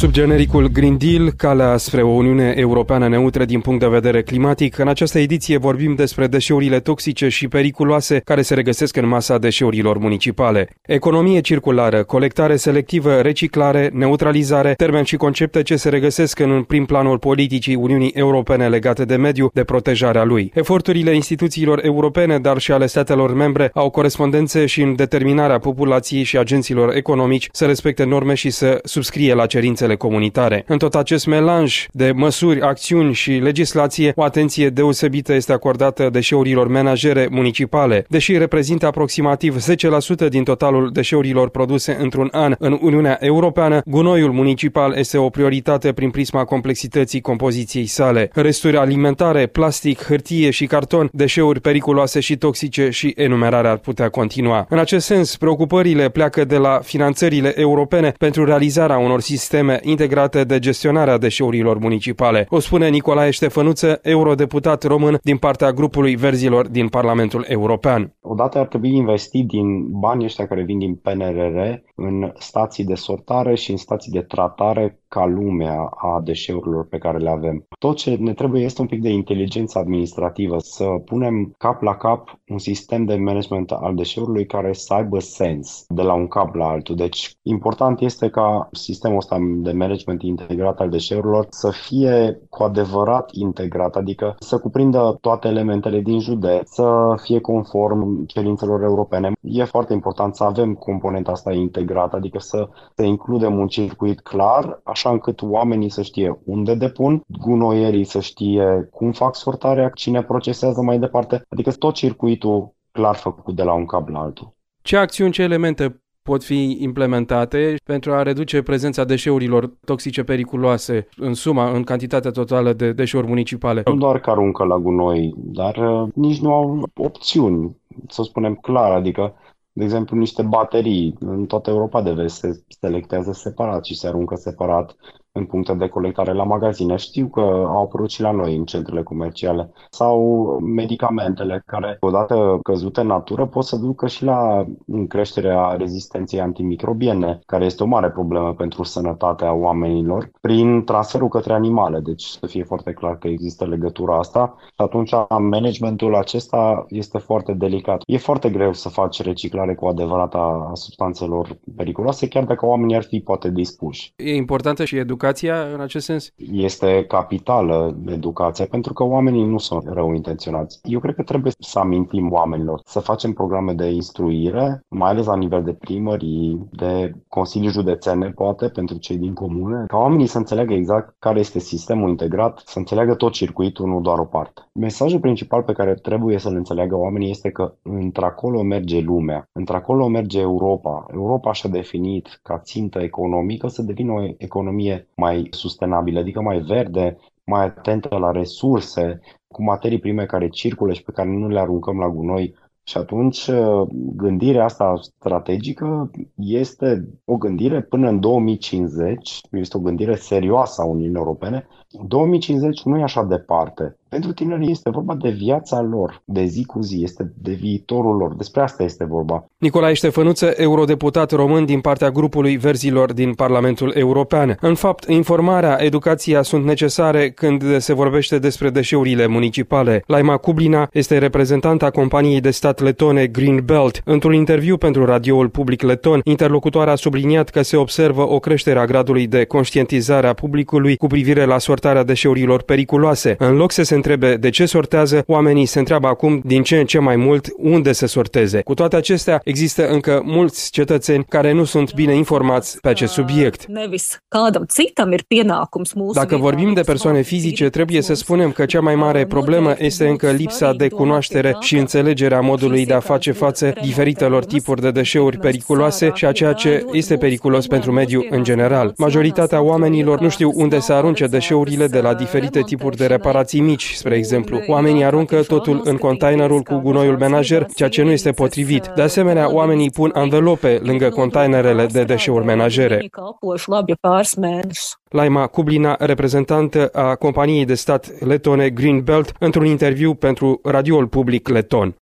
Sub genericul Green Deal, calea spre o Uniune Europeană neutră din punct de vedere climatic, în această ediție vorbim despre deșeurile toxice și periculoase care se regăsesc în masa deșeurilor municipale. Economie circulară, colectare selectivă, reciclare, neutralizare, termeni și concepte ce se regăsesc în prim planul politicii Uniunii Europene legate de mediu, de protejarea lui. Eforturile instituțiilor europene, dar și ale statelor membre, au corespondențe și în determinarea populației și agenților economici să respecte norme și să subscrie la cerințele normele comunitare. În tot acest melanj de măsuri, acțiuni și legislație, o atenție deosebită este acordată deșeurilor menajere municipale. Deși reprezintă aproximativ 10% din totalul deșeurilor produse într-un an în Uniunea Europeană, gunoiul municipal este o prioritate prin prisma complexității compoziției sale. Resturi alimentare, plastic, hârtie și carton, deșeuri periculoase și toxice și enumerarea ar putea continua. În acest sens, preocupările pleacă de la finanțările europene pentru realizarea unor sisteme integrate de gestionarea deșeurilor municipale. O spune Nicolae Ștefănuță, eurodeputat român din partea grupului Verzilor din Parlamentul European. Odată ar trebui investit din banii ăștia care vin din PNRR în stații de sortare și în stații de tratare ca lumea a deșeurilor pe care le avem. Tot ce ne trebuie este un pic de inteligență administrativă, să punem cap la cap un sistem de management al deșeurilor care să aibă sens de la un cap la altul. Deci important este ca sistemul ăsta de management integrat al deșeurilor să fie cu adevărat integrat, adică să cuprindă toate elementele din județ, să fie conform cerințelor europene. E foarte important să avem componenta asta integrată, adică să, să includem un circuit clar, așa încât oamenii să știe unde depun, gunoierii să știe cum fac sortarea, cine procesează mai departe, adică tot circuitul clar făcut de la un cap la altul. Ce acțiuni, ce elemente pot fi implementate pentru a reduce prezența deșeurilor toxice periculoase în suma, în cantitatea totală de deșeuri municipale? Nu doar că aruncă la gunoi, dar uh, nici nu au opțiuni, să spunem clar, adică de exemplu, niște baterii. În toată Europa de vest se selectează separat și se aruncă separat în puncte de colectare la magazine. Știu că au apărut și la noi în centrele comerciale. Sau medicamentele care, odată căzute în natură, pot să ducă și la creșterea rezistenței antimicrobiene, care este o mare problemă pentru sănătatea oamenilor, prin transferul către animale. Deci să fie foarte clar că există legătura asta și atunci managementul acesta este foarte delicat. E foarte greu să faci reciclare cu adevărat a substanțelor periculoase, chiar dacă oamenii ar fi poate dispuși. E importantă și educația educația în acest sens? Este capitală educația, pentru că oamenii nu sunt rău intenționați. Eu cred că trebuie să amintim oamenilor, să facem programe de instruire, mai ales la nivel de primării, de consilii județene, poate, pentru cei din comune, ca oamenii să înțeleagă exact care este sistemul integrat, să înțeleagă tot circuitul, nu doar o parte. Mesajul principal pe care trebuie să-l înțeleagă oamenii este că într-acolo merge lumea, într-acolo merge Europa. Europa și-a definit ca țintă economică să devină o economie mai sustenabilă, adică mai verde, mai atentă la resurse, cu materii prime care circulă și pe care nu le aruncăm la gunoi. Și atunci uh, gândirea asta strategică este o gândire până în 2050, este o gândire serioasă a Uniunii Europene. 2050 nu e așa departe. Pentru tineri este vorba de viața lor, de zi cu zi, este de viitorul lor. Despre asta este vorba. Nicolae Ștefănuță, eurodeputat român din partea grupului Verzilor din Parlamentul European. În fapt, informarea, educația sunt necesare când se vorbește despre deșeurile municipale. Laima Kublina este reprezentanta companiei de stat letone Green Belt. Într-un interviu pentru radioul public leton, interlocutoarea a subliniat că se observă o creștere a gradului de conștientizare a publicului cu privire la sortarea deșeurilor periculoase. În loc să se întrebe de ce sortează, oamenii se întreabă acum din ce în ce mai mult unde să sorteze. Cu toate acestea, există încă mulți cetățeni care nu sunt bine informați pe acest subiect. Dacă vorbim de persoane fizice, trebuie să spunem că cea mai mare problemă este încă lipsa de cunoaștere și înțelegerea modului de a face față diferitelor tipuri de deșeuri periculoase și a ceea ce este periculos pentru mediu în general. Majoritatea oamenilor nu știu unde să arunce deșeurile de la diferite tipuri de reparații mici, spre exemplu. Oamenii aruncă totul în containerul cu gunoiul menajer, ceea ce nu este potrivit. De asemenea, oamenii pun anvelope lângă containerele de deșeuri menajere. Laima Kublina, reprezentantă a companiei de stat letone Greenbelt, într-un interviu pentru radioul public leton.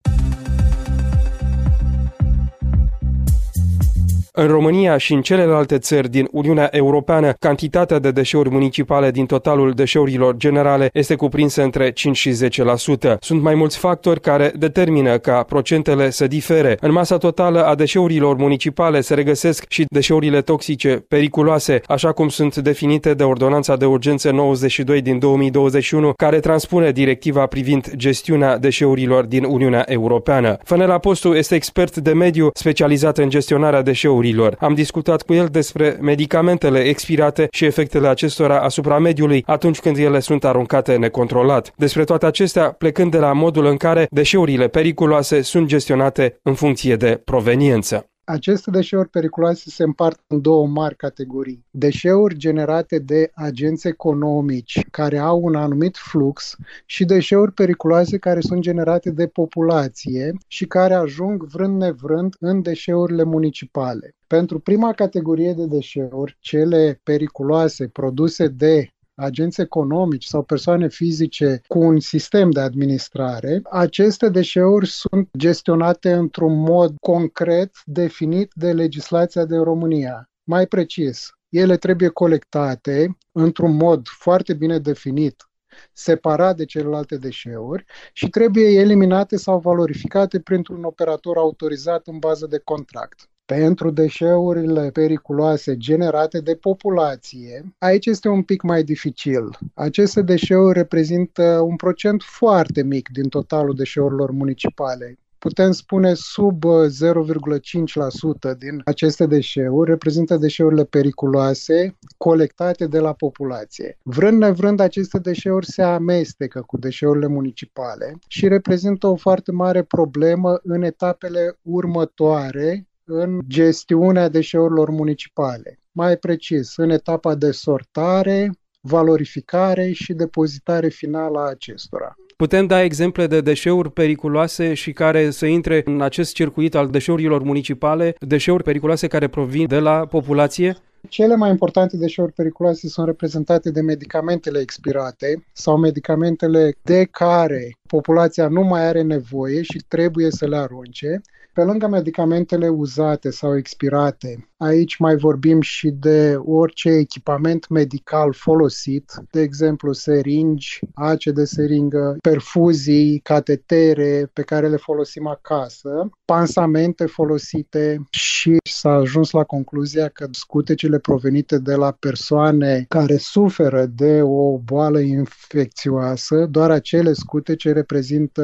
În România și în celelalte țări din Uniunea Europeană, cantitatea de deșeuri municipale din totalul deșeurilor generale este cuprinsă între 5 și 10%. Sunt mai mulți factori care determină ca procentele să difere. În masa totală a deșeurilor municipale se regăsesc și deșeurile toxice periculoase, așa cum sunt definite de Ordonanța de Urgență 92 din 2021, care transpune directiva privind gestiunea deșeurilor din Uniunea Europeană. Fănela Postu este expert de mediu specializat în gestionarea deșeurilor. Am discutat cu el despre medicamentele expirate și efectele acestora asupra mediului atunci când ele sunt aruncate necontrolat. Despre toate acestea, plecând de la modul în care deșeurile periculoase sunt gestionate în funcție de proveniență. Aceste deșeuri periculoase se împart în două mari categorii. Deșeuri generate de agenți economici care au un anumit flux și deșeuri periculoase care sunt generate de populație și care ajung vrând nevrând în deșeurile municipale. Pentru prima categorie de deșeuri, cele periculoase produse de agenți economici sau persoane fizice cu un sistem de administrare, aceste deșeuri sunt gestionate într-un mod concret definit de legislația de România. Mai precis, ele trebuie colectate într-un mod foarte bine definit separat de celelalte deșeuri și trebuie eliminate sau valorificate printr-un operator autorizat în bază de contract pentru deșeurile periculoase generate de populație, aici este un pic mai dificil. Aceste deșeuri reprezintă un procent foarte mic din totalul deșeurilor municipale putem spune sub 0,5% din aceste deșeuri reprezintă deșeurile periculoase colectate de la populație. Vrând nevrând, aceste deșeuri se amestecă cu deșeurile municipale și reprezintă o foarte mare problemă în etapele următoare în gestiunea deșeurilor municipale. Mai precis, în etapa de sortare, valorificare și depozitare finală a acestora. Putem da exemple de deșeuri periculoase și care să intre în acest circuit al deșeurilor municipale, deșeuri periculoase care provin de la populație? Cele mai importante deșeuri periculoase sunt reprezentate de medicamentele expirate sau medicamentele de care populația nu mai are nevoie și trebuie să le arunce. Pe lângă medicamentele uzate sau expirate, aici mai vorbim și de orice echipament medical folosit, de exemplu seringi, ace de seringă, perfuzii, catetere pe care le folosim acasă, pansamente folosite și s-a ajuns la concluzia că scutecele provenite de la persoane care suferă de o boală infecțioasă, doar acele scutece reprezintă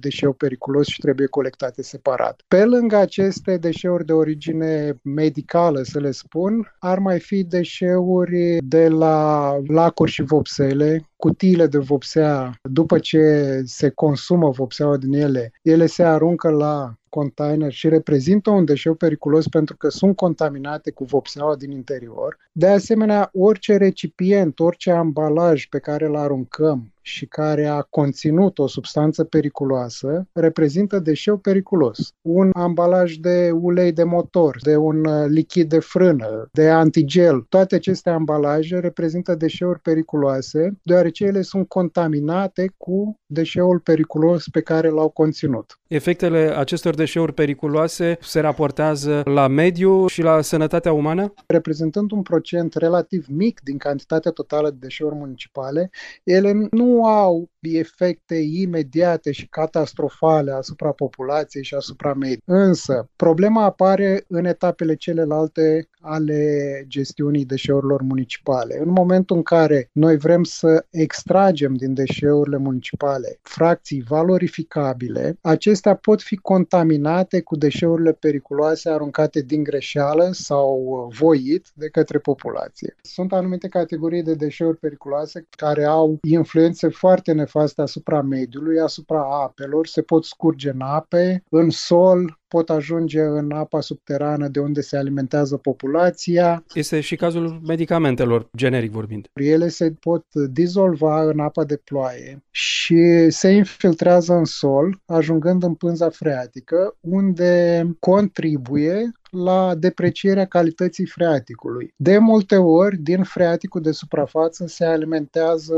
deșeu periculos și trebuie colectate separat. Pe lângă aceste deșeuri de origine medicală, să le spun, ar mai fi deșeuri de la lacuri și vopsele, cutiile de vopsea, după ce se consumă vopseaua din ele, ele se aruncă la container și reprezintă un deșeu periculos pentru că sunt contaminate cu vopseaua din interior. De asemenea, orice recipient, orice ambalaj pe care îl aruncăm și care a conținut o substanță periculoasă reprezintă deșeu periculos. Un ambalaj de ulei de motor, de un uh, lichid de frână, de antigel, toate aceste ambalaje reprezintă deșeuri periculoase, deoarece ele sunt contaminate cu deșeul periculos pe care l-au conținut. Efectele acestor deșeuri periculoase se raportează la mediu și la sănătatea umană? Reprezentând un procent relativ mic din cantitatea totală de deșeuri municipale, ele nu au efecte imediate și catastrofale asupra populației și asupra mediului. Însă, problema apare în etapele celelalte ale gestiunii deșeurilor municipale. În momentul în care noi vrem să extragem din deșeurile municipale fracții valorificabile, acestea pot fi contaminate cu deșeurile periculoase aruncate din greșeală sau voit de către populație. Sunt anumite categorii de deșeuri periculoase care au influențe foarte nefaste asupra mediului, asupra apelor, se pot scurge în ape, în sol, pot ajunge în apa subterană de unde se alimentează populația. Este și cazul medicamentelor, generic vorbind. Ele se pot dizolva în apa de ploaie și se infiltrează în sol, ajungând în pânza freatică, unde contribuie la deprecierea calității freaticului. De multe ori, din freaticul de suprafață se alimentează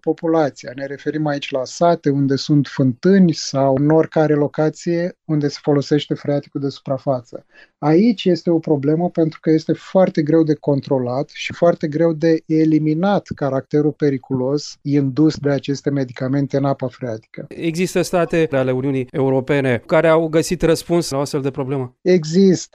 populația. Ne referim aici la sate unde sunt fântâni sau în oricare locație unde se folosește freaticul de suprafață. Aici este o problemă pentru că este foarte greu de controlat și foarte greu de eliminat caracterul periculos indus de aceste medicamente în apa freatică. Există state ale Uniunii Europene care au găsit răspuns la o astfel de problemă? Există,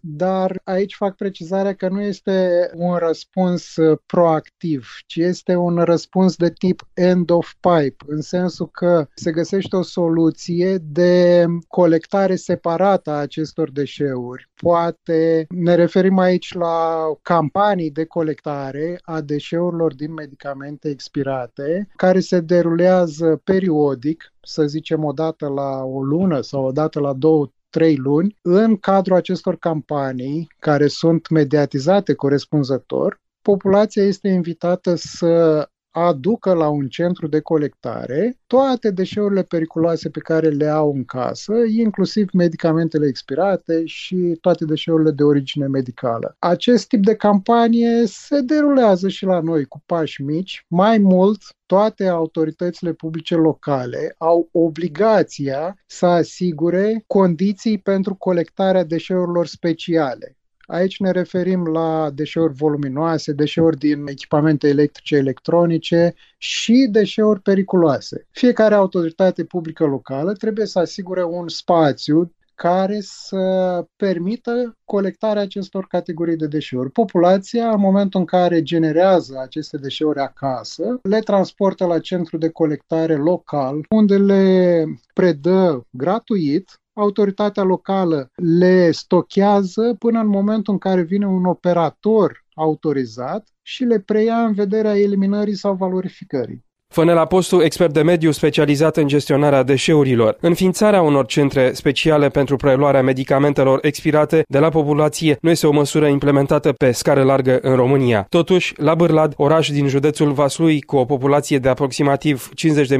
dar aici fac precizarea că nu este un răspuns proactiv, ci este un răspuns de tip end of pipe, în sensul că se găsește o soluție de colectare separată a acestor deșeuri. Poate ne referim aici la campanii de colectare a deșeurilor din medicamente expirate, care se derulează periodic, să zicem o dată la o lună sau o dată la două, trei luni, în cadrul acestor campanii care sunt mediatizate corespunzător, populația este invitată să aducă la un centru de colectare toate deșeurile periculoase pe care le au în casă, inclusiv medicamentele expirate și toate deșeurile de origine medicală. Acest tip de campanie se derulează și la noi cu pași mici. Mai mult, toate autoritățile publice locale au obligația să asigure condiții pentru colectarea deșeurilor speciale. Aici ne referim la deșeuri voluminoase, deșeuri din echipamente electrice, electronice și deșeuri periculoase. Fiecare autoritate publică locală trebuie să asigure un spațiu care să permită colectarea acestor categorii de deșeuri. Populația, în momentul în care generează aceste deșeuri acasă, le transportă la centru de colectare local, unde le predă gratuit autoritatea locală le stochează până în momentul în care vine un operator autorizat și le preia în vederea eliminării sau valorificării. Fănela Postu, expert de mediu specializat în gestionarea deșeurilor. Înființarea unor centre speciale pentru preluarea medicamentelor expirate de la populație nu este o măsură implementată pe scară largă în România. Totuși, la Bârlad, oraș din județul Vaslui, cu o populație de aproximativ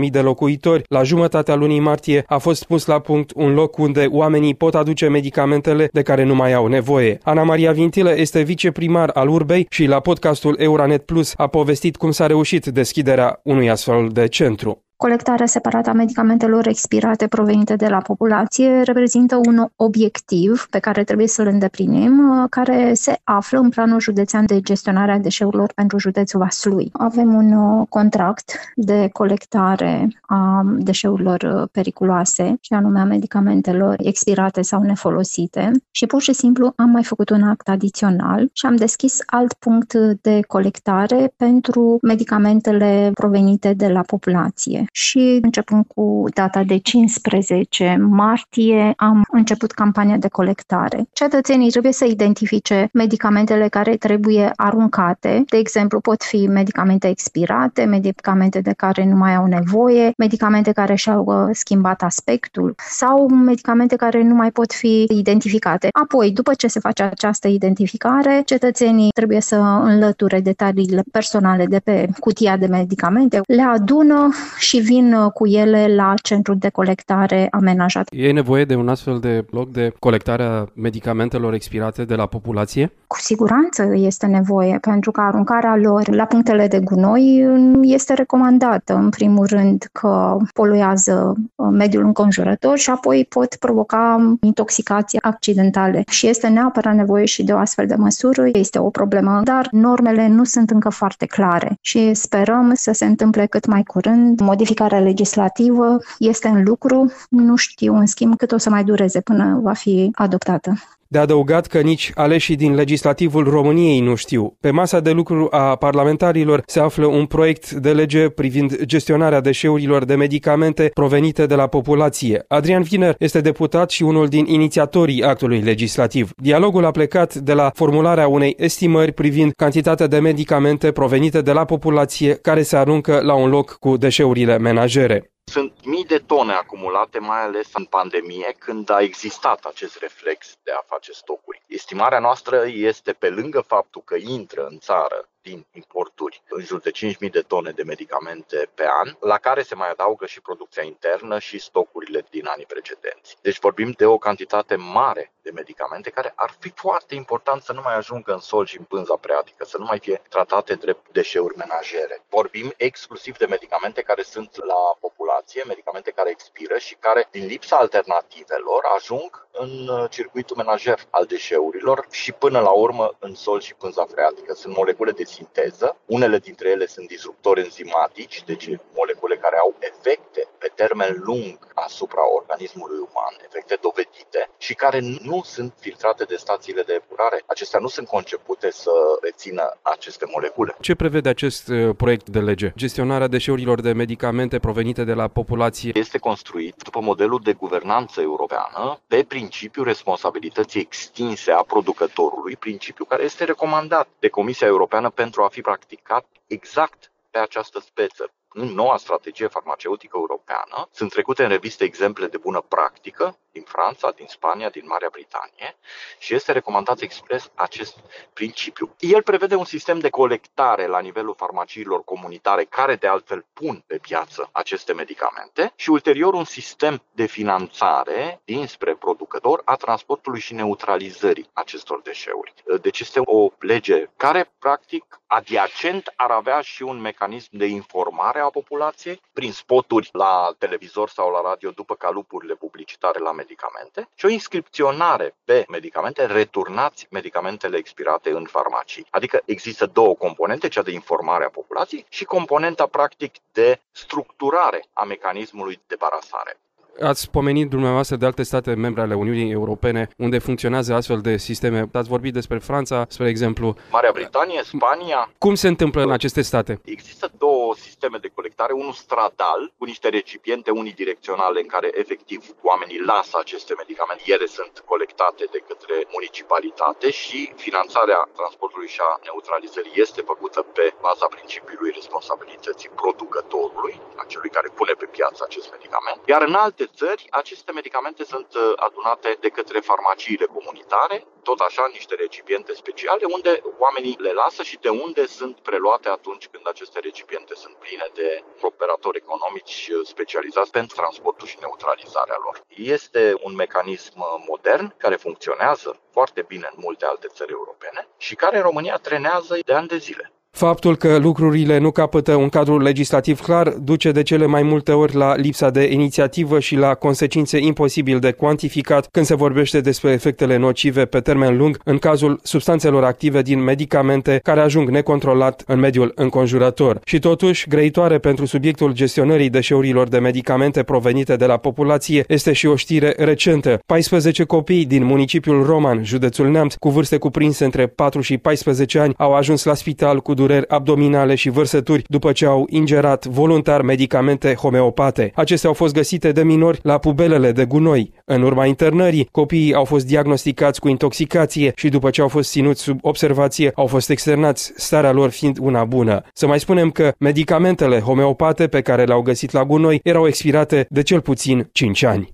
50.000 de locuitori, la jumătatea lunii martie a fost pus la punct un loc unde oamenii pot aduce medicamentele de care nu mai au nevoie. Ana Maria Vintilă este viceprimar al Urbei și la podcastul Euranet Plus a povestit cum s-a reușit deschiderea unui astfel astfel de centru. Colectarea separată a medicamentelor expirate provenite de la populație reprezintă un obiectiv pe care trebuie să-l îndeplinim, uh, care se află în planul județean de gestionare a deșeurilor pentru județul Vaslui. Avem un uh, contract de colectare a deșeurilor uh, periculoase, și anume a medicamentelor expirate sau nefolosite și pur și simplu am mai făcut un act adițional și am deschis alt punct de colectare pentru medicamentele provenite de la populație și începând cu data de 15 martie am început campania de colectare. Cetățenii trebuie să identifice medicamentele care trebuie aruncate. De exemplu, pot fi medicamente expirate, medicamente de care nu mai au nevoie, medicamente care și-au uh, schimbat aspectul sau medicamente care nu mai pot fi identificate. Apoi, după ce se face această identificare, cetățenii trebuie să înlăture detaliile personale de pe cutia de medicamente, le adună și vin uh, cu ele la centrul de colectare amenajat. E nevoie de un astfel de bloc de colectare a medicamentelor expirate de la populație? Cu siguranță este nevoie, pentru că aruncarea lor la punctele de gunoi este recomandată. În primul rând că poluează uh, mediul înconjurător și apoi pot provoca intoxicații accidentale. Și este neapărat nevoie și de o astfel de măsură. Este o problemă, dar normele nu sunt încă foarte clare și sperăm să se întâmple cât mai curând modificări modificarea legislativă este în lucru. Nu știu, în schimb, cât o să mai dureze până va fi adoptată. De adăugat că nici aleșii din legislativul României nu știu. Pe masa de lucru a parlamentarilor se află un proiect de lege privind gestionarea deșeurilor de medicamente provenite de la populație. Adrian Viner este deputat și unul din inițiatorii actului legislativ. Dialogul a plecat de la formularea unei estimări privind cantitatea de medicamente provenite de la populație care se aruncă la un loc cu deșeurile menajere. Sunt mii de tone acumulate, mai ales în pandemie, când a existat acest reflex de a face stocuri. Estimarea noastră este, pe lângă faptul că intră în țară din importuri, în jur de 5.000 de tone de medicamente pe an, la care se mai adaugă și producția internă și stocurile din anii precedenți. Deci vorbim de o cantitate mare de medicamente care ar fi foarte important să nu mai ajungă în sol și în pânza preatică, să nu mai fie tratate drept deșeuri menajere. Vorbim exclusiv de medicamente care sunt la populație, medicamente care expiră și care, din lipsa alternativelor, ajung în uh, circuitul menajer al deșeurilor și până la urmă în sol și pânza freatică. Sunt molecule de sinteză, unele dintre ele sunt disruptori enzimatici, deci molecule care au efecte pe termen lung asupra organismului uman, efecte dovedite și care nu sunt filtrate de stațiile de epurare. Acestea nu sunt concepute să rețină aceste molecule. Ce prevede acest uh, proiect de lege? Gestionarea deșeurilor de medicamente provenite de la populație este construit după modelul de guvernanță europeană pe principiul responsabilității extinse a producătorului, principiu care este recomandat de Comisia Europeană pentru a fi practicat exact pe această speță, în noua strategie farmaceutică europeană sunt trecute în reviste exemple de bună practică din Franța, din Spania, din Marea Britanie și este recomandat expres acest principiu. El prevede un sistem de colectare la nivelul farmaciilor comunitare care de altfel pun pe piață aceste medicamente și ulterior un sistem de finanțare dinspre producător a transportului și neutralizării acestor deșeuri. Deci este o lege care practic adiacent ar avea și un mecanism de informare a populației prin spoturi la televizor sau la radio după calupurile publicitare la medicamente și o inscripționare pe medicamente, returnați medicamentele expirate în farmacii. Adică există două componente, cea de informare a populației și componenta practic de structurare a mecanismului de barasare. Ați pomenit dumneavoastră de alte state membre ale Uniunii Europene unde funcționează astfel de sisteme. Ați vorbit despre Franța, spre exemplu. Marea Britanie, Spania. Cum se întâmplă în aceste state? Există două sisteme de colectare, unul stradal, cu niște recipiente unidirecționale în care efectiv oamenii lasă aceste medicamente. Ele sunt colectate de către municipalitate și finanțarea transportului și a neutralizării este făcută pe baza principiului responsabilității producătorului, a celui care pune pe piață acest medicament. Iar în alte alte țări, aceste medicamente sunt uh, adunate de către farmaciile comunitare, tot așa niște recipiente speciale, unde oamenii le lasă și de unde sunt preluate atunci când aceste recipiente sunt pline de operatori economici uh, specializați pentru transportul și neutralizarea lor. Este un mecanism uh, modern care funcționează foarte bine în multe alte țări europene și care în România trenează de ani de zile. Faptul că lucrurile nu capătă un cadru legislativ clar duce de cele mai multe ori la lipsa de inițiativă și la consecințe imposibil de cuantificat când se vorbește despre efectele nocive pe termen lung în cazul substanțelor active din medicamente care ajung necontrolat în mediul înconjurător. Și totuși, greitoare pentru subiectul gestionării deșeurilor de medicamente provenite de la populație este și o știre recentă. 14 copii din municipiul Roman, județul Neamț, cu vârste cuprinse între 4 și 14 ani, au ajuns la spital cu dureri abdominale și vărsături după ce au ingerat voluntar medicamente homeopate. Acestea au fost găsite de minori la pubelele de gunoi. În urma internării, copiii au fost diagnosticați cu intoxicație și după ce au fost ținuți sub observație, au fost externați, starea lor fiind una bună. Să mai spunem că medicamentele homeopate pe care le-au găsit la gunoi erau expirate de cel puțin 5 ani.